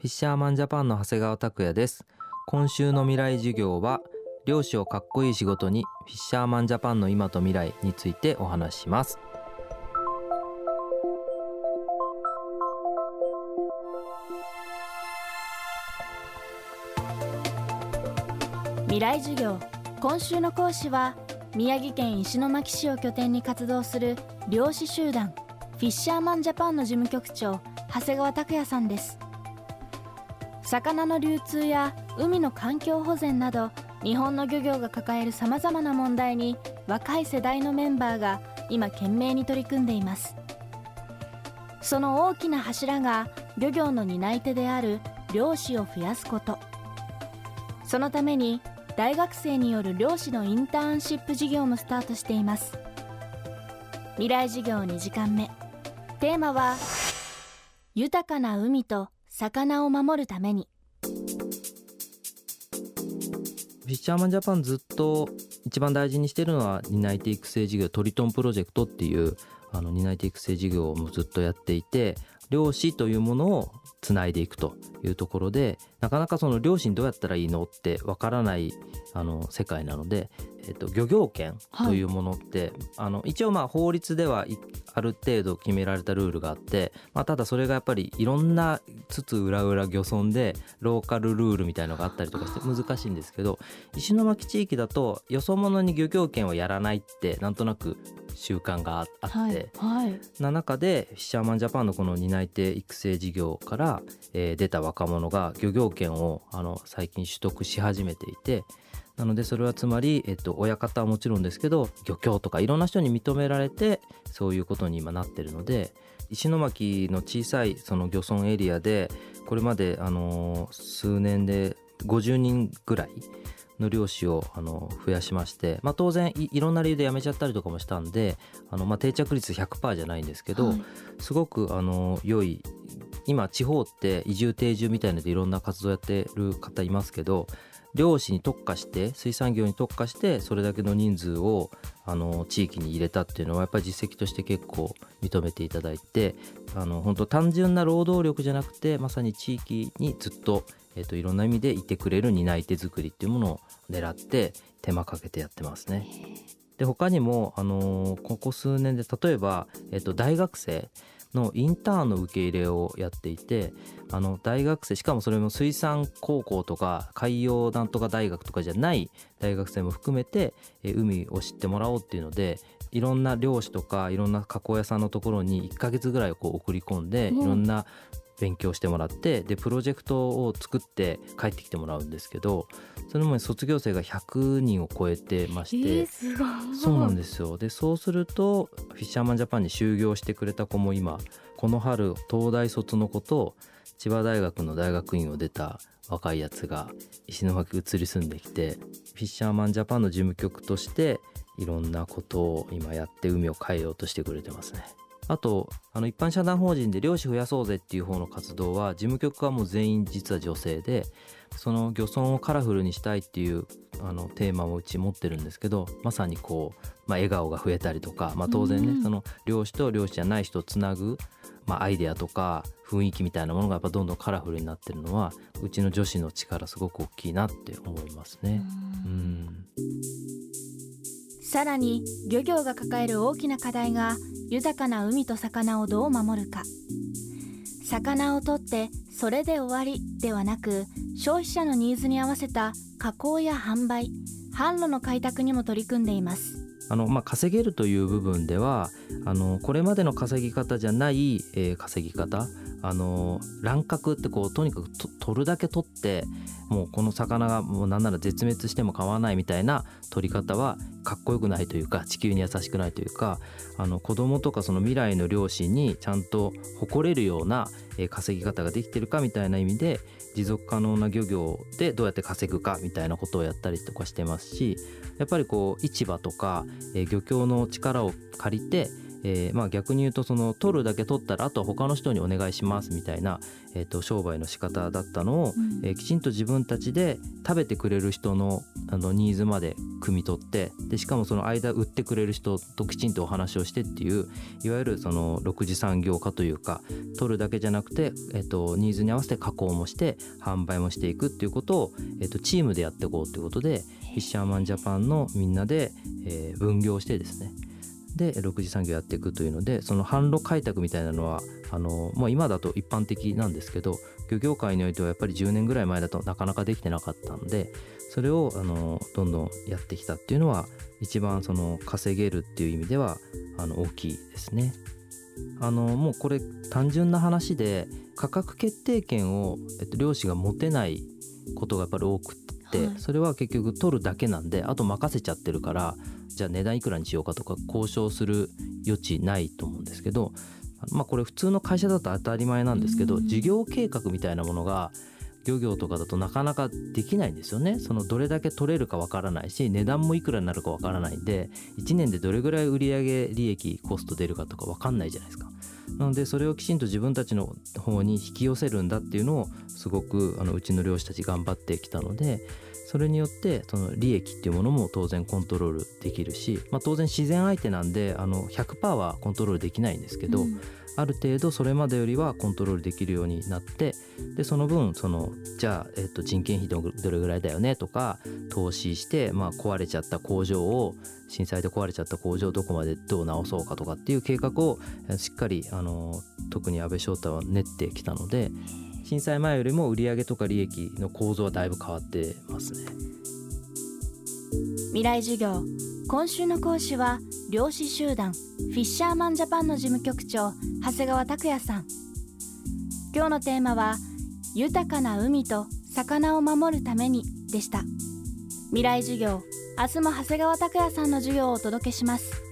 フィッシャーマンジャパンの長谷川拓也です。今週の未来授業は漁師をかっこいい仕事にフィッシャーマンジャパンの今と未来についてお話しします。未来授業。今週の講師は宮城県石巻市を拠点に活動する漁師集団フィッシャーマンジャパンの事務局長長谷川拓也さんです。魚の流通や海の環境保全など日本の漁業が抱えるさまざまな問題に若い世代のメンバーが今懸命に取り組んでいます。その大きな柱が漁業の担い手である漁師を増やすこと。そのために大学生による漁師のインターンシップ事業もスタートしています。未来授業2時間目。テーマは豊かな海と魚を守るために。フィッシャーマンジャパンずっと一番大事にしてるのは担い手育成事業トリトンプロジェクトっていうあの担い手育成事業をずっとやっていて漁師というものをつないでいくというところでなかなかその漁師にどうやったらいいのってわからないあの世界なので、えっと、漁業権というものって、はい、あの一応まあ法律ではある程度決められたルールがあって、まあ、ただそれがやっぱりいろんなつつ裏裏漁村でローカルルールみたいのがあったりとかして難しいんですけど石巻地域だとよそ者に漁業権をやらないってなんとなく習慣があって、はい。はい、な中でフィッシャーマンジャパンのこの担い手育成事業から、えー、出た若者が漁業権をあの最近取得し始めていてなのでそれはつまり、えっと、親方はもちろんですけど漁協とかいろんな人に認められてそういうことに今なってるので石巻の小さいその漁村エリアでこれまであの数年で50人ぐらいの漁師をあの増やしまして、まあ、当然いろんな理由で辞めちゃったりとかもしたんであの、まあ、定着率100%じゃないんですけど、はい、すごくあの良い今地方って移住定住みたいのでいろんな活動やってる方いますけど漁師に特化して水産業に特化してそれだけの人数をあの地域に入れたっていうのはやっぱり実績として結構認めていただいてあの本当単純な労働力じゃなくてまさに地域にずっと,、えー、といろんな意味でいてくれる担い手作りっていうものを狙って手間かけてやってますね。で他にも、あのー、ここ数年で例えば、えー、と大学生のインターンの受け入れをやっていてあの大学生しかもそれも水産高校とか海洋なんとか大学とかじゃない大学生も含めて海を知ってもらおうっていうのでいろんな漁師とかいろんな加工屋さんのところに1ヶ月ぐらいこう送り込んでいろんな勉強してもらってでプロジェクトを作って帰ってきてもらうんですけどそれも卒業生が100人を超えてまして、えー、そうなんですよでそうするとフィッシャーマンジャパンに就業してくれた子も今この春東大卒の子と千葉大学の大学院を出た若いやつが石巻移り住んできてフィッシャーマンジャパンの事務局としていろんなことを今やって海を変えようとしてくれてますね。あとあの一般社団法人で漁師増やそうぜっていう方の活動は事務局はもう全員実は女性でその漁村をカラフルにしたいっていうあのテーマをうち持ってるんですけどまさにこう、まあ、笑顔が増えたりとか、まあ、当然ね、うん、その漁師と漁師じゃない人をつなぐ、まあ、アイデアとか雰囲気みたいなものがやっぱどんどんカラフルになってるのはうちの女子の力すごく大きいなって思いますね。うん、うん。さらに漁業が抱える大きな課題が豊かな海と魚をどう守るか。魚を取ってそれで終わりではなく消費者のニーズに合わせた加工や販売販路の開拓にも取り組んでいます。あの、まあ、稼げるという部分ではあのこれまでの稼ぎ方じゃない、えー、稼ぎ方あの乱獲ってこうとにかく取るだけ取ってもうこの魚がもうなんなら絶滅しても構わないみたいな取り方はかっこよくないというか地球に優しくないというかあの子供とかその未来の両親にちゃんと誇れるような稼ぎ方ができてるかみたいな意味で持続可能な漁業でどうやって稼ぐかみたいなことをやったりとかしてますしやっぱりこう市場とか漁協の力を借りてえー、まあ逆に言うとその取るだけ取ったらあとは他の人にお願いしますみたいな、えー、と商売の仕方だったのを、うん、えー、きちんと自分たちで食べてくれる人のあのニーズまで汲み取ってでしかもその間売ってくれる人ときちんとお話をしてっていういわゆるその6次産業化というか取るだけじゃなくて、えー、とニーズに合わせて加工もして販売もしていくっていうことを、えー、とチームでやっていこうということでフィッシャーマンジャパンのみんなで、えー、分業してですねで6次産業やっていくというのでその販路開拓みたいなのはあの、まあ、今だと一般的なんですけど漁業界においてはやっぱり10年ぐらい前だとなかなかできてなかったのでそれをあのどんどんやってきたっていうのは一番その稼げるっていう意味ではあの大きいですね。あのもうこれ単純な話で価格決定権を、えっと、漁師が持てないことがやっぱり多く、はい、それは結局取るだけなんであと任せちゃってるからじゃあ値段いくらにしようかとか交渉する余地ないと思うんですけどまあこれ普通の会社だと当たり前なんですけど事業計画みたいなものが漁業とかだとなかなかできないんですよね。そのどれだけ取れるかわからないし値段もいくらになるかわからないんで1年でどれぐらい売上利益コスト出るかとかわかんないじゃないですかなのでそれをきちんと自分たちの方に引き寄せるんだっていうのをすごくあのうちの漁師たち頑張ってきたのでそれによってその利益っていうものも当然コントロールできるし、まあ、当然自然相手なんであの100%はコントロールできないんですけど、うん、ある程度それまでよりはコントロールできるようになってでその分そのじゃあ、えっと、人件費どれぐらいだよねとか投資して、まあ、壊れちゃった工場を震災で壊れちゃった工場をどこまでどう直そうかとかっていう計画をしっかりあの特に安倍翔太は練ってきたので。震災前よりも売上とか利益の構造はだいぶ変わってますね。未来授業。今週の講師は漁師集団。フィッシャーマンジャパンの事務局長長谷川拓也さん。今日のテーマは豊かな海と魚を守るためにでした。未来授業。明日も長谷川拓也さんの授業をお届けします。